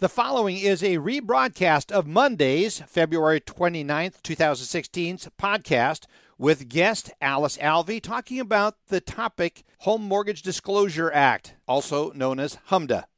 The following is a rebroadcast of Monday's, February 29th, 2016's podcast with guest Alice Alvey talking about the topic Home Mortgage Disclosure Act, also known as HMDA.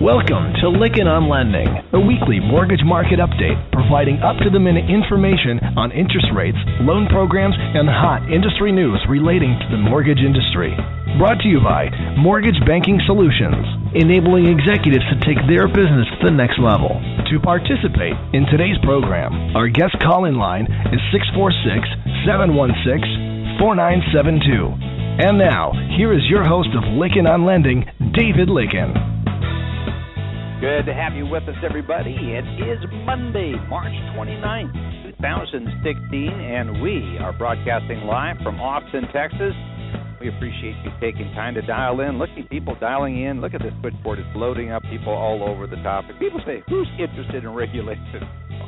Welcome to Lykken on Lending, a weekly mortgage market update providing up to the minute information on interest rates, loan programs, and hot industry news relating to the mortgage industry. Brought to you by Mortgage Banking Solutions, enabling executives to take their business to the next level. To participate in today's program, our guest call in line is 646 716 4972. And now, here is your host of Lykken on Lending, David Lykken. Good to have you with us, everybody. It is Monday, March 29th, 2016, and we are broadcasting live from Austin, Texas. We appreciate you taking time to dial in. Look at people dialing in. Look at this switchboard. It's loading up people all over the topic. People say, who's interested in regulation?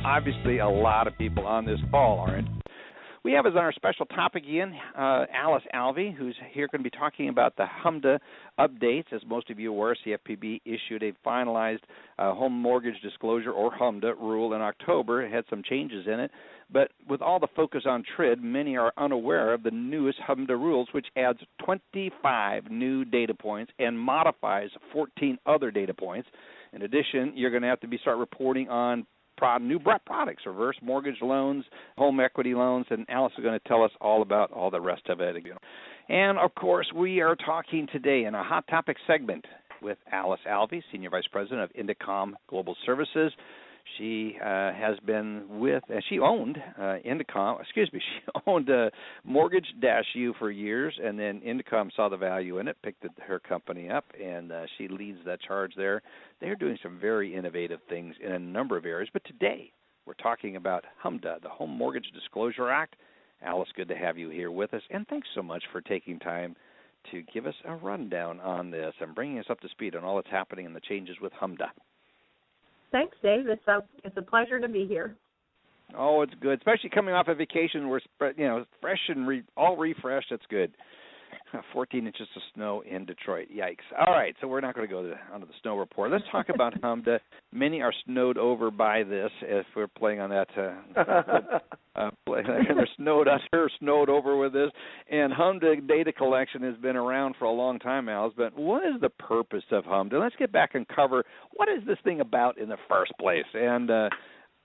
Obviously, a lot of people on this call are interested we have as our special topic again uh, Alice Alvey, who's here going to be talking about the HMDA updates. As most of you aware, CFPB issued a finalized uh, home mortgage disclosure or HMDA rule in October. It had some changes in it. But with all the focus on TRID, many are unaware of the newest HMDA rules, which adds 25 new data points and modifies 14 other data points. In addition, you're going to have to be start reporting on new products, reverse mortgage loans, home equity loans, and Alice is going to tell us all about all the rest of it. And of course, we are talking today in a hot topic segment with Alice Alvey, Senior Vice President of Indecomm Global Services. She uh, has been with, uh, she owned uh, Indecomm, excuse me, she owned uh, Mortgage Dash U for years, and then Indecomm saw the value in it, picked her company up, and uh, she leads that charge there. They're doing some very innovative things in a number of areas, but today we're talking about HMDA, the Home Mortgage Disclosure Act. Alice, good to have you here with us, and thanks so much for taking time to give us a rundown on this and bringing us up to speed on all that's happening and the changes with HMDA. Thanks, Dave. It's a it's a pleasure to be here. Oh, it's good, especially coming off a vacation. We're you know fresh and re, all refreshed. That's good. 14 inches of snow in Detroit. Yikes. All right, so we're not going to go to, onto the snow report. Let's talk about HMDA. Many are snowed over by this if we're playing on that. Uh, uh, play, they're snowed under, snowed over with this. And HMDA data collection has been around for a long time, Alice, but what is the purpose of HMDA? Let's get back and cover what is this thing about in the first place and uh,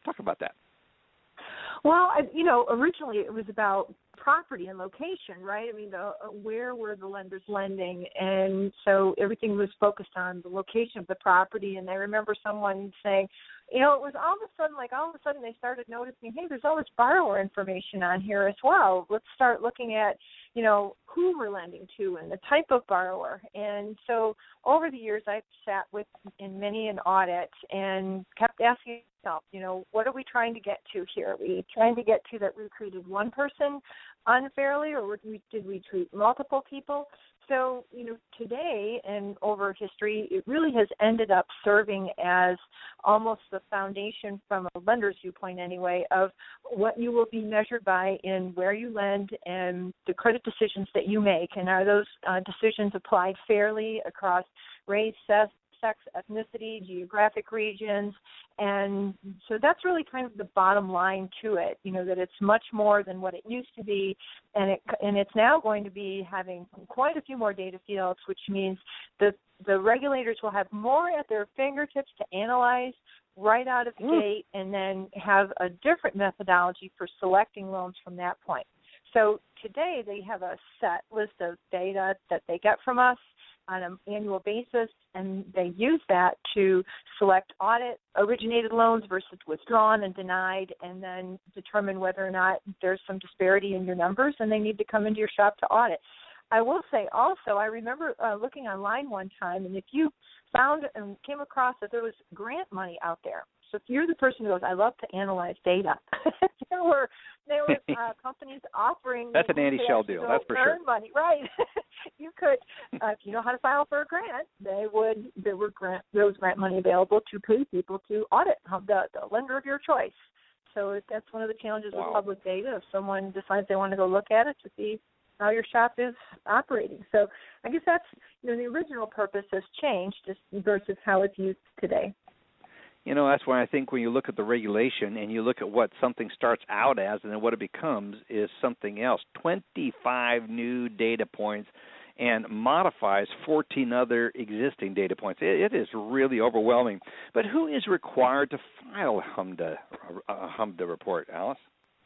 talk about that. Well, you know, originally it was about property and location, right? I mean, the, uh, where were the lenders lending, and so everything was focused on the location of the property. And I remember someone saying, you know, it was all of a sudden, like all of a sudden, they started noticing, hey, there's all this borrower information on here as well. Let's start looking at, you know, who we're lending to and the type of borrower. And so over the years, I've sat with in many an audit and kept asking myself, you know, what are we trying to get to here? Are we trying to get to that we treated one person unfairly, or did we treat multiple people? So, you know, today and over history, it really has ended up serving as almost the foundation from a lender's viewpoint, anyway, of what you will be measured by in where you lend and the credit decisions that you make. And are those uh, decisions applied fairly across race, sex, ethnicity, geographic regions, and so that's really kind of the bottom line to it. You know that it's much more than what it used to be, and it and it's now going to be having quite a few more data fields, which means the the regulators will have more at their fingertips to analyze right out of the mm. gate, and then have a different methodology for selecting loans from that point. So today they have a set list of data that they get from us on an annual basis, and they use that to select audit originated loans versus withdrawn and denied, and then determine whether or not there's some disparity in your numbers, and they need to come into your shop to audit. I will say also, I remember uh, looking online one time, and if you found and came across that there was grant money out there so if you're the person who goes, I love to analyze data, there were there were uh, companies offering that's an Andy Schell deal. That's for sure. Money, right? you could, uh, if you know how to file for a grant, they would there were grant there was grant money available to pay people to audit the the lender of your choice. So that's one of the challenges wow. with public data. If someone decides they want to go look at it to see how your shop is operating. So I guess that's you know the original purpose has changed just versus how it's used today. You know, that's why I think when you look at the regulation and you look at what something starts out as and then what it becomes is something else. 25 new data points and modifies 14 other existing data points. it, it is really overwhelming. But who is required to file a HMDA, a report, Alice?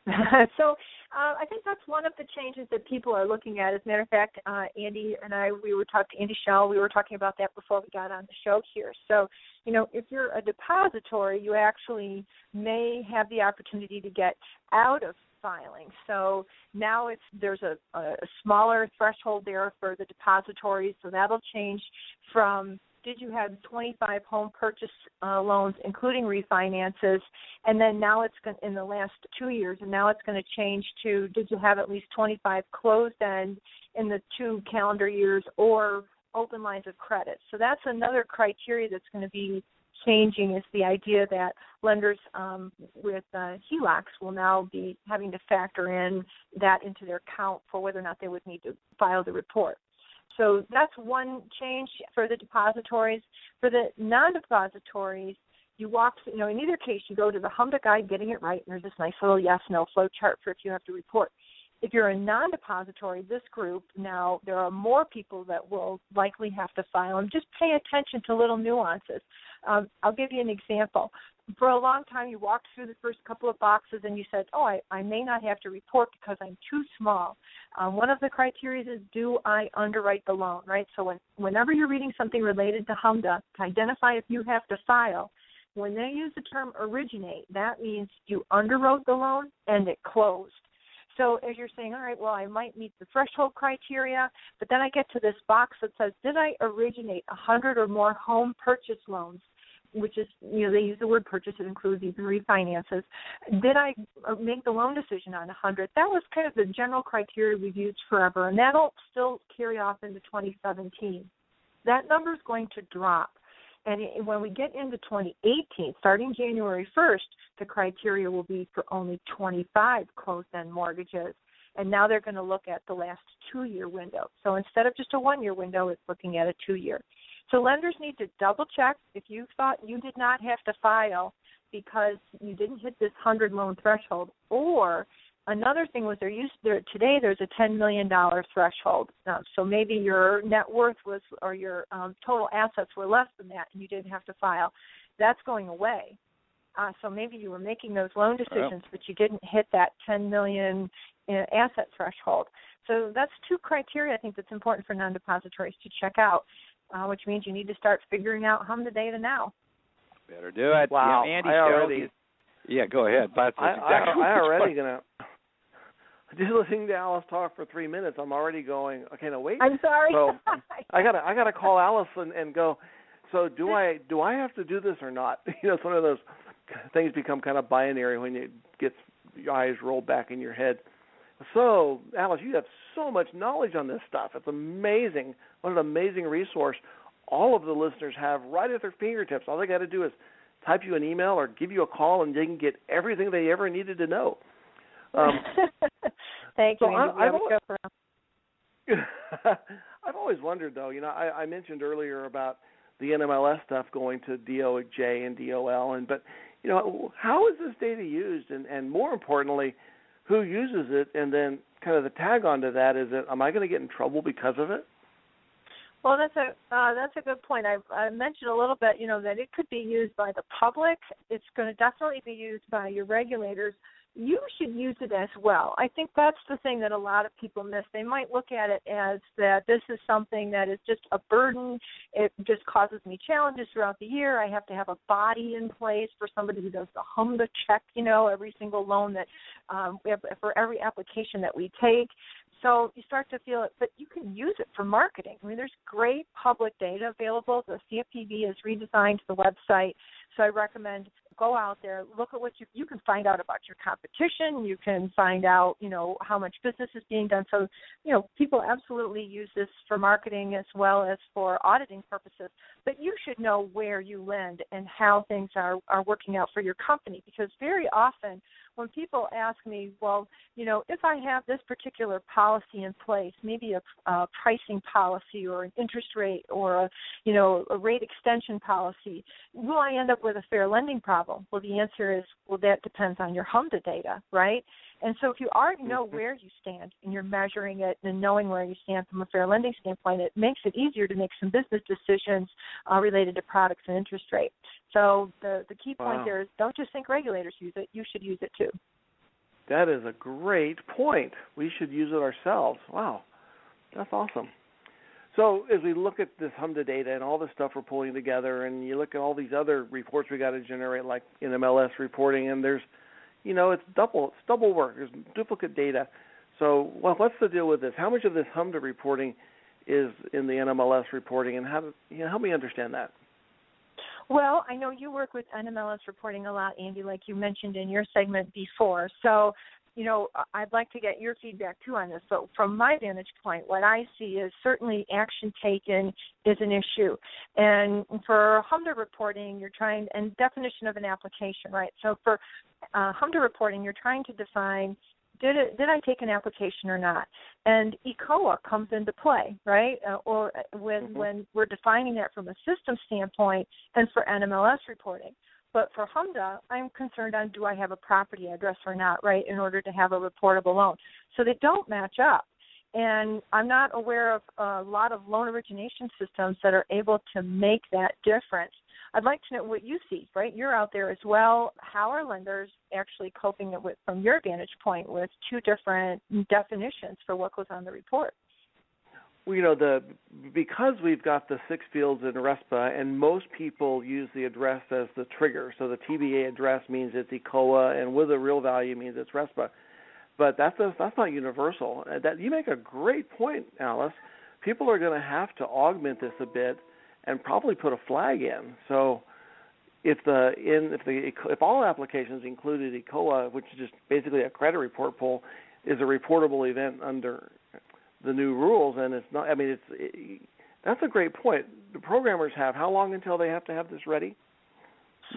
so uh, I think that's one of the changes that people are looking at. As a matter of fact, uh, Andy and I, we were talking, Andy Schell, we were talking about that before we got on the show here. So, you know, if you're a depository, you actually may have the opportunity to get out of filing. So now it's there's a, a smaller threshold there for the depositories, so that'll change from did you have 25 home purchase uh, loans, including refinances, and then now it's going in the last two years, and now it's going to change to did you have at least 25 closed end in the two calendar years or open lines of credit. So that's another criteria that's going to be changing is the idea that lenders um, with uh, HELOCs will now be having to factor in that into their count for whether or not they would need to file the report. So that's one change for the depositories. For the non-depositories, you walk, you know, in either case, you go to the HMDA guide, getting it right, and there's this nice little yes/no flow chart for if you have to report. If you're a non-depository, this group now there are more people that will likely have to file, and just pay attention to little nuances. Um, I'll give you an example. For a long time, you walked through the first couple of boxes and you said, "Oh, I, I may not have to report because I'm too small." Um, one of the criteria is, "Do I underwrite the loan?" Right. So when, whenever you're reading something related to HMDA, to identify if you have to file, when they use the term originate, that means you underwrote the loan and it closed. So as you're saying, all right, well, I might meet the threshold criteria, but then I get to this box that says, did I originate a 100 or more home purchase loans? Which is you know they use the word purchase it includes even refinances. Did i uh, make the loan decision on a hundred? That was kind of the general criteria we've used forever and that'll still carry off into 2017 that number is going to drop. And when we get into 2018 starting january 1st the criteria will be for only 25 closed end mortgages. And now they're going to look at the last two year window. So instead of just a one year window it's looking at a two year so lenders need to double check if you thought you did not have to file because you didn't hit this 100 loan threshold. Or another thing was there used there today there's a 10 million dollar threshold. Uh, so maybe your net worth was or your um, total assets were less than that and you didn't have to file. That's going away. Uh, so maybe you were making those loan decisions but you didn't hit that 10 million uh, asset threshold. So that's two criteria i think that's important for non-depositories to check out uh, which means you need to start figuring out HMDA data now. Better do it. Wow. Andy I already, yeah, go ahead. But I, exactly I, I already gonna. Just listening to Alice talk for three minutes, I'm already going. Okay, now wait. I'm sorry. So I gotta I gotta call Alice and, and go. So do I do I have to do this or not? You know, it's one of those things become kind of binary when you get your eyes rolled back in your head. So, Alice, you have so much knowledge on this stuff. It's amazing. What an amazing resource all of the listeners have right at their fingertips. All they got to do is type you an email or give you a call, and they can get everything they ever needed to know. Um, Thank so you. I, I've, always, I've always wondered, though. You know, I, I mentioned earlier about the NMLS stuff going to DOJ and DOL, and but you know, how is this data used, and and more importantly, who uses it, and then kind of the tag onto that is that am I going to get in trouble because of it? Well, that's a uh, that's a good point. I, I mentioned a little bit, you know, that it could be used by the public. It's going to definitely be used by your regulators you should use it as well. I think that's the thing that a lot of people miss. They might look at it as that this is something that is just a burden. It just causes me challenges throughout the year. I have to have a body in place for somebody who does the HMDA check, you know, every single loan that um, for every application that we take. So you start to feel it, but you can use it for marketing. I mean, there's great public data available. The CFPB has redesigned the website, so I recommend go out there, look at what you you can find out about your competition. You can find out, you know, how much business is being done. So, you know, people absolutely use this for marketing as well as for auditing purposes. But you should know where you lend and how things are are working out for your company because very often when people ask me, well, you know, if I have this particular policy in place, maybe a, a pricing policy or an interest rate or a, you know, a rate extension policy, will I end up with a fair lending problem? Well, the answer is, well, that depends on your HMDA data, right? And so if you already know mm-hmm. where you stand and you're measuring it and knowing where you stand from a fair lending standpoint, it makes it easier to make some business decisions uh, related to products and interest rate. So the the key point wow. there is don't just think regulators use it, you should use it too. That is a great point. We should use it ourselves. Wow. That's awesome. So as we look at this HMDA data and all the stuff we're pulling together, and you look at all these other reports we got to generate, like NMLS reporting, and there's you know, it's double it's double work. There's duplicate data. So, well, what's the deal with this? How much of this HMDA reporting is in the NMLS reporting, and how do you know, help me understand that? Well, I know you work with NMLS reporting a lot, Andy, like you mentioned in your segment before. So you know, I'd like to get your feedback too on this. But from my vantage point, what I see is certainly action taken is an issue. And for HMDA reporting, you're trying, and definition of an application, right? So for uh, HMDA reporting, you're trying to define did it did I take an application or not? And ECOA comes into play, right? Uh, or when mm-hmm. when we're defining that from a system standpoint, and for NMLS reporting. But for HMDA, I'm concerned on do I have a property address or not, right, in order to have a reportable loan. So they don't match up. And I'm not aware of a lot of loan origination systems that are able to make that difference. I'd like to know what you see, right? You're out there as well. How are lenders actually coping with, from your vantage point, with two different definitions for what goes on the report? You know the because we've got the six fields in RESPA, and most people use the address as the trigger. So the TBA address means it's ECOA, and with a real value means it's RESPA. But that's a, that's not universal. Uh, that you make a great point, Alice. People are going to have to augment this a bit, and probably put a flag in. So if the in if the if all applications included ECOA, which is just basically a credit report pull, is a reportable event under the new rules, and it's not. I mean, it's it, that's a great point. The programmers have how long until they have to have this ready?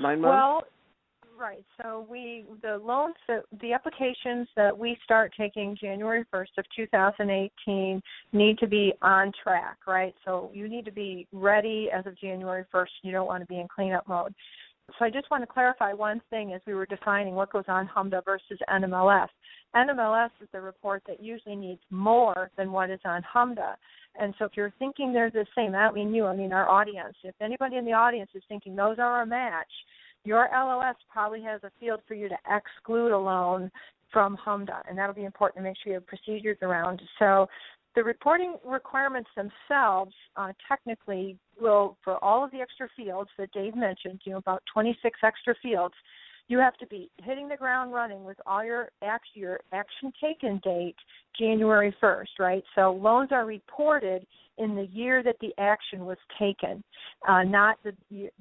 Nine months. Well, right. So we the loans that the applications that we start taking January 1st of 2018 need to be on track, right? So you need to be ready as of January 1st. You don't want to be in cleanup mode. So I just want to clarify one thing as we were defining what goes on HMDA versus NMLS. NMLS is the report that usually needs more than what is on HMDA. And so if you're thinking they're the same, I don't mean you, I mean our audience. If anybody in the audience is thinking those are a match, your LOS probably has a field for you to exclude a loan from HMDA, and that'll be important to make sure you have procedures around. So the reporting requirements themselves uh, technically will, for all of the extra fields that Dave mentioned, you know, about 26 extra fields, you have to be hitting the ground running with all your your action taken date January 1st, right? So loans are reported in the year that the action was taken, uh, not the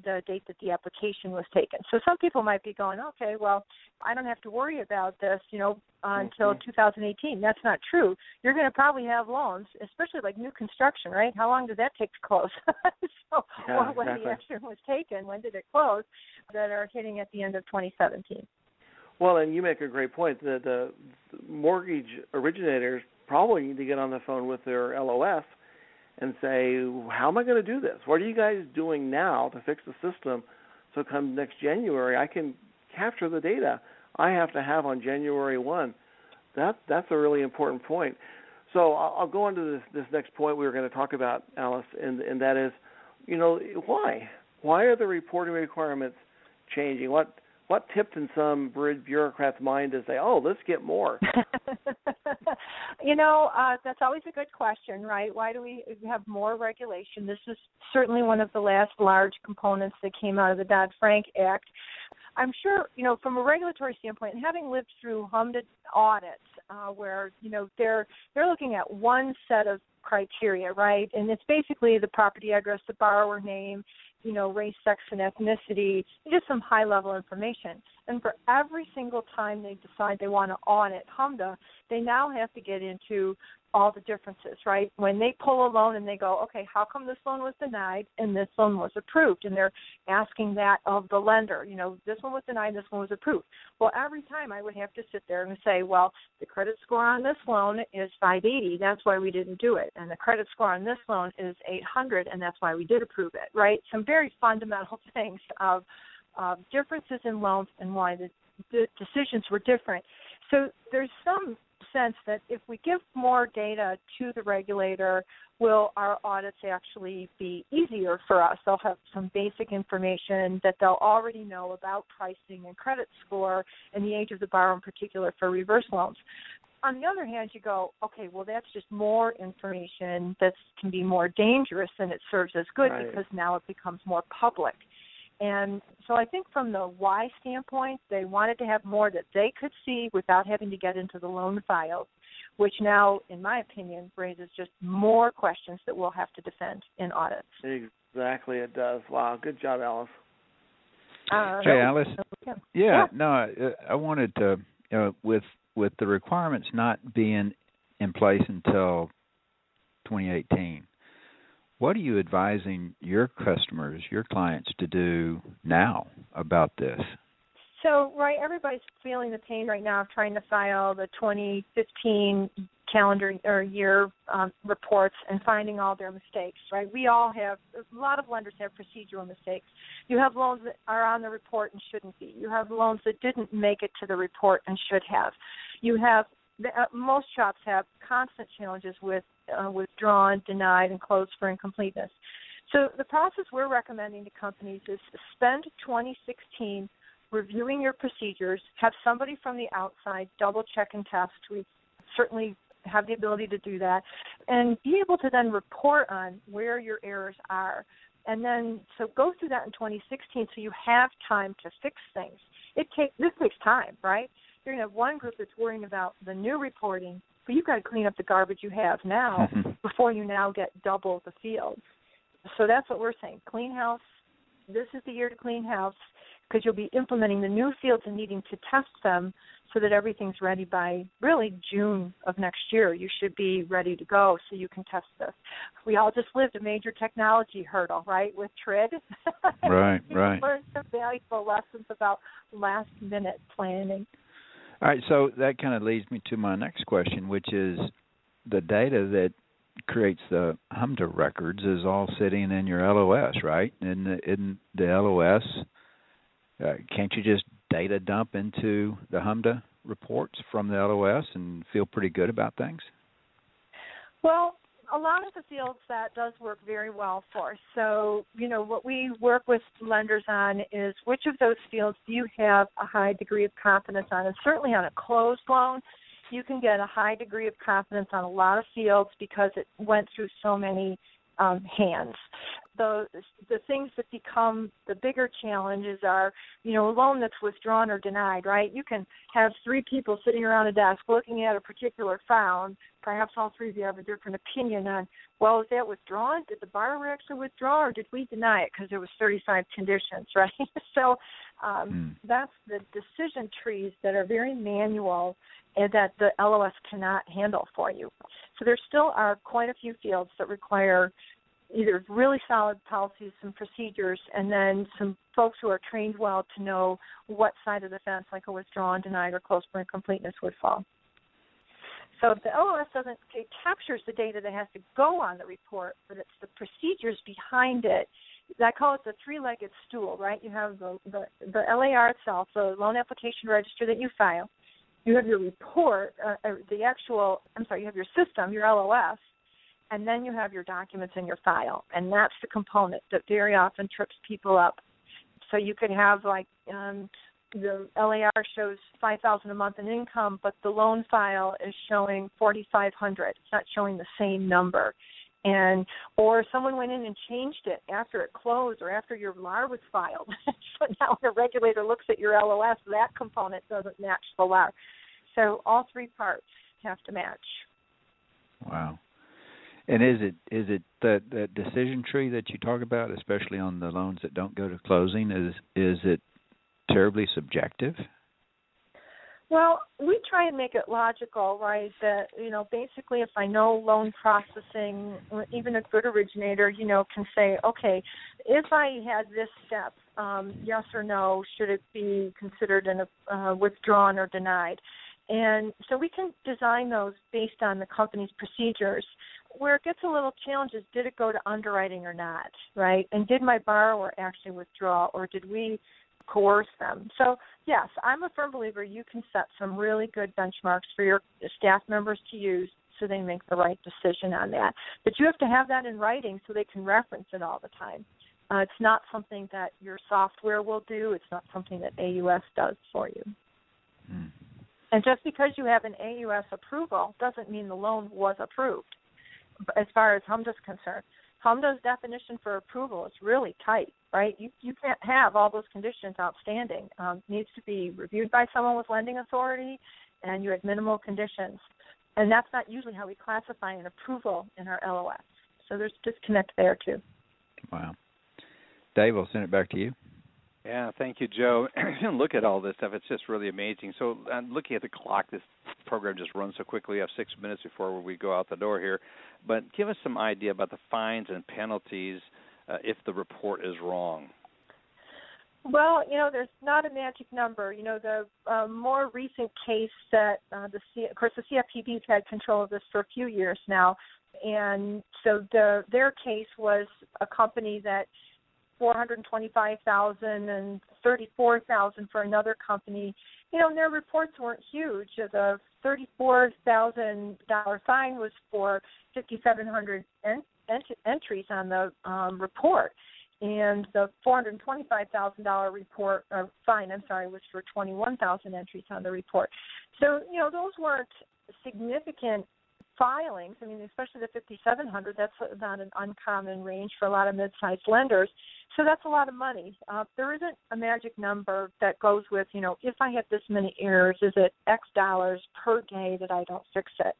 the date that the application was taken. So some people might be going, okay, well, I don't have to worry about this, you know, uh, until mm-hmm. 2018. That's not true. You're going to probably have loans, especially like new construction, right? How long does that take to close? so, yeah, or when exactly. the action was taken, when did it close? That are hitting at the end of 2017. Well, and you make a great point. The, the mortgage originators probably need to get on the phone with their LOS and say, how am I going to do this? What are you guys doing now to fix the system so come next January I can capture the data I have to have on January 1? That that's a really important point. So I'll, I'll go on to this, this next point we were going to talk about, Alice, and, and that is, you know, why? Why are the reporting requirements changing? What what tipped in some bureaucrat's mind to say, "Oh, let's get more"? you know, uh, that's always a good question, right? Why do we have more regulation? This is certainly one of the last large components that came out of the Dodd Frank Act. I'm sure, you know, from a regulatory standpoint, and having lived through HMDA audits, uh, where you know they're they're looking at one set of criteria, right? And it's basically the property address, the borrower name, you know, race, sex, and ethnicity, just some high level information. And for every single time they decide they want to audit HMDA, they now have to get into all the differences, right? When they pull a loan and they go, okay, how come this loan was denied and this loan was approved? And they're asking that of the lender. You know, this one was denied, this one was approved. Well, every time I would have to sit there and say, well, the credit score on this loan is 580. That's why we didn't do it. And the credit score on this loan is 800, and that's why we did approve it, right? Some very fundamental things of uh, differences in loans and why the, the decisions were different. So there's some sense that if we give more data to the regulator, will our audits actually be easier for us? They'll have some basic information that they'll already know about pricing and credit score and the age of the borrower in particular for reverse loans. On the other hand, you go, okay, well, that's just more information that can be more dangerous than it serves as good right. because now it becomes more public. And so I think from the why standpoint, they wanted to have more that they could see without having to get into the loan files, which now, in my opinion, raises just more questions that we'll have to defend in audits. Exactly, it does. Wow, good job, Alice. Uh, hey, Alice. Yeah. Yeah, yeah. no, I, I wanted to, you know, with with the requirements not being in place until 2018 what are you advising your customers, your clients to do now about this? So, right, everybody's feeling the pain right now of trying to file the 2015 calendar or year um, reports and finding all their mistakes, right? We all have, a lot of lenders have procedural mistakes. You have loans that are on the report and shouldn't be. You have loans that didn't make it to the report and should have. You have uh, most shops have constant challenges with uh, withdrawn, denied, and closed for incompleteness. So the process we're recommending to companies is spend 2016 reviewing your procedures, have somebody from the outside double check and test. We certainly have the ability to do that, and be able to then report on where your errors are. And then, so go through that in 2016 so you have time to fix things. It takes this takes time, right? you're going to have one group that's worrying about the new reporting, but you've got to clean up the garbage you have now mm-hmm. before you now get double the fields. So that's what we're saying. Clean house. This is the year to clean house because you'll be implementing the new fields and needing to test them so that everything's ready by really June of next year. You should be ready to go so you can test this. We all just lived a major technology hurdle, right, with TRID. Right, right. learned some valuable lessons about last minute planning. All right, so that kind of leads me to my next question, which is the data that creates the HMDA records is all sitting in your LOS, right? In the, in the LOS, uh, can't you just data dump into the HMDA reports from the LOS and feel pretty good about things? Well, a lot of the fields that does work very well for. So, you know, what we work with lenders on is which of those fields do you have a high degree of confidence on? And certainly on a closed loan, you can get a high degree of confidence on a lot of fields because it went through so many um, hands. The the things that become the bigger challenges are, you know, a loan that's withdrawn or denied, right? You can have three people sitting around a desk looking at a particular file, and perhaps all three of you have a different opinion on, well, is that withdrawn? Did the borrower actually withdraw, or did we deny it because there was 35 conditions, right? so um, hmm. that's the decision trees that are very manual and that the LOS cannot handle for you. So there still are quite a few fields that require either really solid policies and procedures and then some folks who are trained well to know what side of the fence, like a withdrawn, denied, or close for incompleteness, would fall. So if the LOS doesn't it captures the data that has to go on the report, but it's the procedures behind it. I call it the three-legged stool, right? You have the, the the LAR itself, the loan application register that you file. You have your report, uh, the actual. I'm sorry, you have your system, your LOS, and then you have your documents in your file, and that's the component that very often trips people up. So you could have like um, the LAR shows five thousand a month in income, but the loan file is showing forty five hundred. It's not showing the same number, and or someone went in and changed it after it closed or after your LAR was filed. so now when a regulator looks at your LOS, that component doesn't match the LAR. So all three parts have to match. Wow. And is it is it that that decision tree that you talk about, especially on the loans that don't go to closing, is is it terribly subjective? Well, we try and make it logical, right? That you know, basically, if I know loan processing, even a good originator, you know, can say, okay, if I had this step, um, yes or no, should it be considered and uh, withdrawn or denied? And so we can design those based on the company's procedures. Where it gets a little challenge is did it go to underwriting or not, right? And did my borrower actually withdraw or did we coerce them? So, yes, I'm a firm believer you can set some really good benchmarks for your staff members to use so they make the right decision on that. But you have to have that in writing so they can reference it all the time. Uh, it's not something that your software will do. It's not something that AUS does for you. Mm. And just because you have an AUS approval doesn't mean the loan was approved. As far as HMDA's concerned, HMDA's definition for approval is really tight, right? You you can't have all those conditions outstanding. Um, needs to be reviewed by someone with lending authority, and you have minimal conditions. And that's not usually how we classify an approval in our LOS. So there's disconnect there too. Wow. Dave, I'll send it back to you. Yeah, thank you, Joe. Look at all this stuff; it's just really amazing. So, uh, looking at the clock, this program just runs so quickly. We have six minutes before we go out the door here. But give us some idea about the fines and penalties uh, if the report is wrong. Well, you know, there's not a magic number. You know, the uh, more recent case that uh, the C- of course the CFPB's had control of this for a few years now, and so the their case was a company that 425,000 and 34,000 for another company. You know, and their reports weren't huge. The $34,000 fine was for 5,700 en- ent- entries on the um, report, and the $425,000 report or fine, I'm sorry, was for 21,000 entries on the report. So, you know, those weren't significant filings. I mean, especially the 5,700, that's not an uncommon range for a lot of mid-sized lenders. So that's a lot of money. Uh, there isn't a magic number that goes with, you know, if I have this many errors, is it X dollars per day that I don't fix it?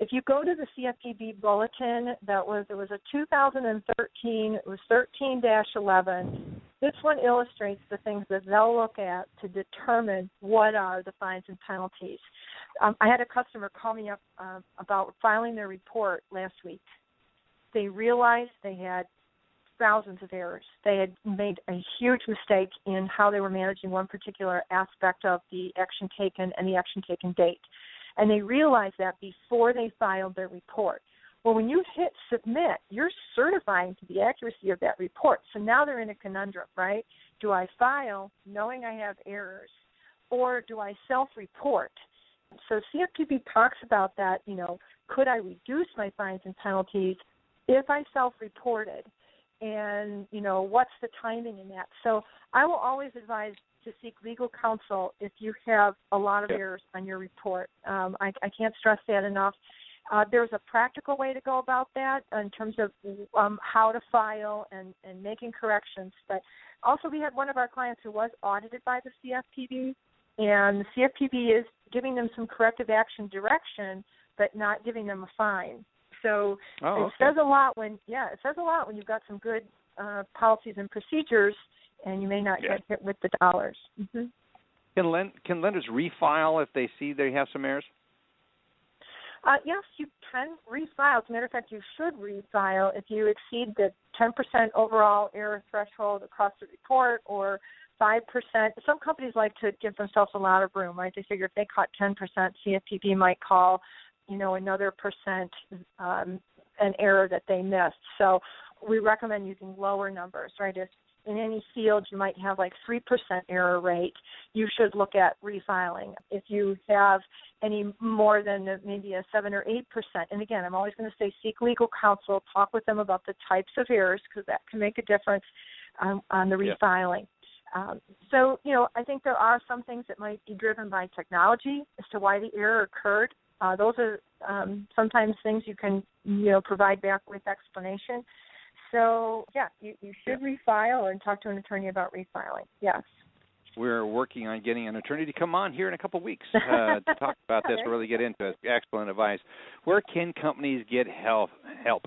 If you go to the CFPB bulletin, that was it was a 2013, it was 13-11. This one illustrates the things that they'll look at to determine what are the fines and penalties. Um, I had a customer call me up uh, about filing their report last week. They realized they had thousands of errors. They had made a huge mistake in how they were managing one particular aspect of the action taken and the action taken date. And they realized that before they filed their report. Well, when you hit submit, you're certifying to the accuracy of that report. So now they're in a conundrum, right? Do I file knowing I have errors, or do I self report? So CFPB talks about that, you know, could I reduce my fines and penalties if I self reported? And, you know, what's the timing in that? So I will always advise to seek legal counsel if you have a lot of errors on your report. Um, I, I can't stress that enough. Uh, there's a practical way to go about that in terms of um, how to file and, and making corrections. But also, we had one of our clients who was audited by the CFPB, and the CFPB is giving them some corrective action direction, but not giving them a fine. So oh, it okay. says a lot when yeah, it says a lot when you've got some good uh, policies and procedures, and you may not yeah. get hit with the dollars. Mm-hmm. Can lend, can lenders refile if they see they have some errors? Uh, yes, you can refile. As a matter of fact, you should refile if you exceed the 10% overall error threshold across the report or 5%. Some companies like to give themselves a lot of room, right? They figure if they caught 10%, CFPB might call, you know, another percent um, an error that they missed. So we recommend using lower numbers, right? If in any field you might have like 3% error rate, you should look at refiling. If you have any more than maybe a 7 or 8%, and again, I'm always going to say seek legal counsel, talk with them about the types of errors because that can make a difference on, on the refiling. Um, so, you know, I think there are some things that might be driven by technology as to why the error occurred. Uh, those are um, sometimes things you can, you know, provide back with explanation. So, yeah, you, you should refile and talk to an attorney about refiling. Yes. we're working on getting an attorney to come on here in a couple of weeks uh, to talk about this. Really get into it. Excellent advice. Where can companies get help help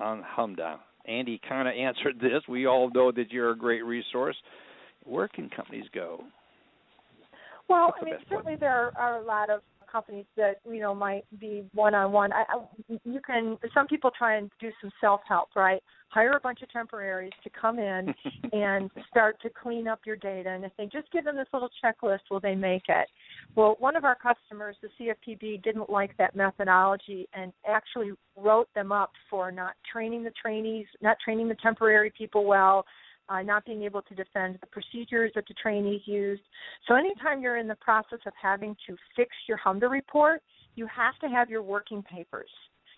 on HMDA? Andy kind of answered this. We all know that you're a great resource. Where can companies go? Well, What's I mean, certainly there are, a lot of companies that you know might be one on one. I, you can. Some people try and do some self help, right? Hire a bunch of temporaries to come in and start to clean up your data. And if they just give them this little checklist, will they make it? Well, one of our customers, the CFPB, didn't like that methodology and actually wrote them up for not training the trainees, not training the temporary people well, uh, not being able to defend the procedures that the trainees used. So anytime you're in the process of having to fix your HMDA report, you have to have your working papers.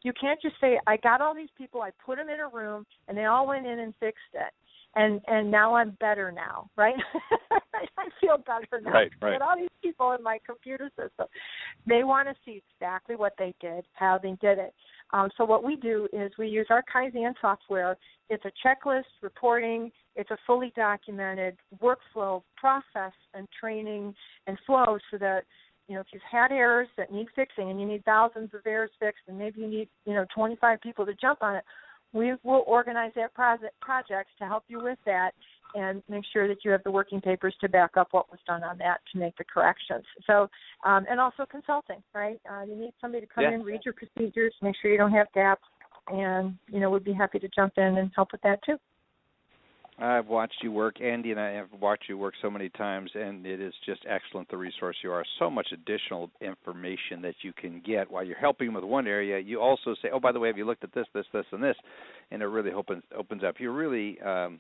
You can't just say, I got all these people, I put them in a room, and they all went in and fixed it. And and now I'm better now, right? I feel better now. Right, right. But all these people in my computer system, they want to see exactly what they did, how they did it. Um, so what we do is we use our Kaizen software. It's a checklist, reporting. It's a fully documented workflow process and training and flow so that you know if you've had errors that need fixing and you need thousands of errors fixed and maybe you need you know 25 people to jump on it, we will organize that project project to help you with that and make sure that you have the working papers to back up what was done on that to make the corrections. So, um, and also consulting, right? Uh, you need somebody to come yeah. in, read your procedures, make sure you don't have gaps, and you know, we'd be happy to jump in and help with that too. I've watched you work, Andy, and I have watched you work so many times, and it is just excellent the resource you are. So much additional information that you can get while you're helping with one area. You also say, "Oh, by the way, have you looked at this, this, this, and this?" And it really opens opens up. You really um,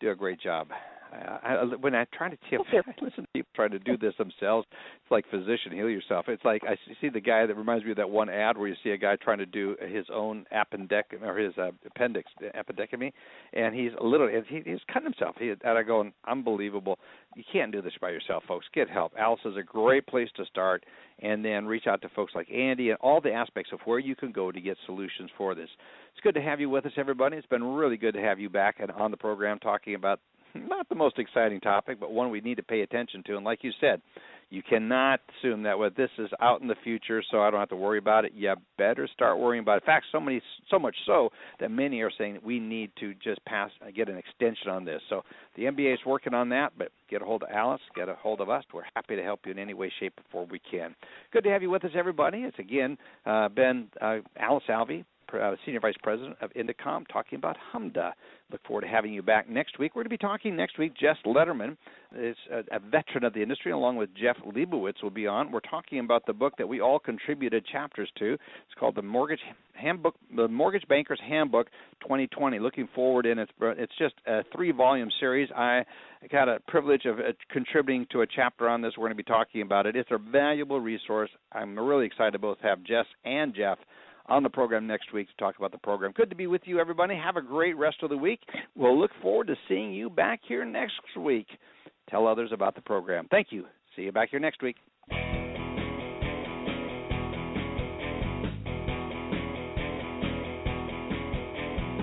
do a great job. I, I, when I try to tell, I listen to people trying to do this themselves. It's like physician heal yourself. It's like I see the guy that reminds me of that one ad where you see a guy trying to do his own appendectomy or his uh, appendix appendectomy, and he's literally and he, he's cutting himself. He and I go, unbelievable. You can't do this by yourself, folks. Get help. Alice is a great place to start, and then reach out to folks like Andy and all the aspects of where you can go to get solutions for this. It's good to have you with us, everybody. It's been really good to have you back and on the program talking about not the most exciting topic, but one we need to pay attention to. And like you said, you cannot assume that what this is out in the future, so I don't have to worry about it. You better start worrying about it. In fact, so many, so much so that many are saying that we need to just pass, get an extension on this. So the MBA is working on that, but get a hold of Alice, get a hold of us. We're happy to help you in any way, shape, or form we can. Good to have you with us, everybody. It's again uh, Ben uh, Alice Alvey, uh, Senior Vice President of Indecomm, talking about HMDA. Look forward to having you back next week. We're going to be talking next week. Jess Letterman is a, a veteran of the industry, along with Jeff Leibowitz will be on. We're talking about the book that we all contributed chapters to. It's called the Mortgage Handbook, the Mortgage Banker's Handbook 2020. Looking forward, and it's it's just a three-volume series. I got a privilege of uh, contributing to a chapter on this. We're going to be talking about it. It's a valuable resource. I'm really excited to both have Jess and Jeff on the program next week to talk about the program. Good to be with you, everybody. Have a great rest of the week. We'll look forward to seeing you back here next week. Tell others about the program. Thank you. See you back here next week.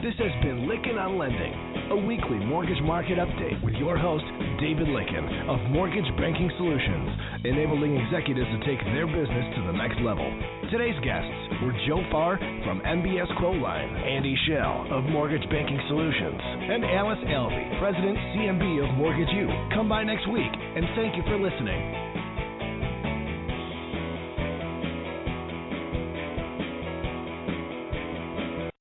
This has been Lykken on Lending a weekly mortgage market update with your host, David Lykken of Mortgage Banking Solutions, enabling executives to take their business to the next level. Today's guests were Joe Farr from MBS Quoteline, Andy Schell of Mortgage Banking Solutions, and Alice Alvey, President CMB of Mortgage U. Come by next week, and thank you for listening.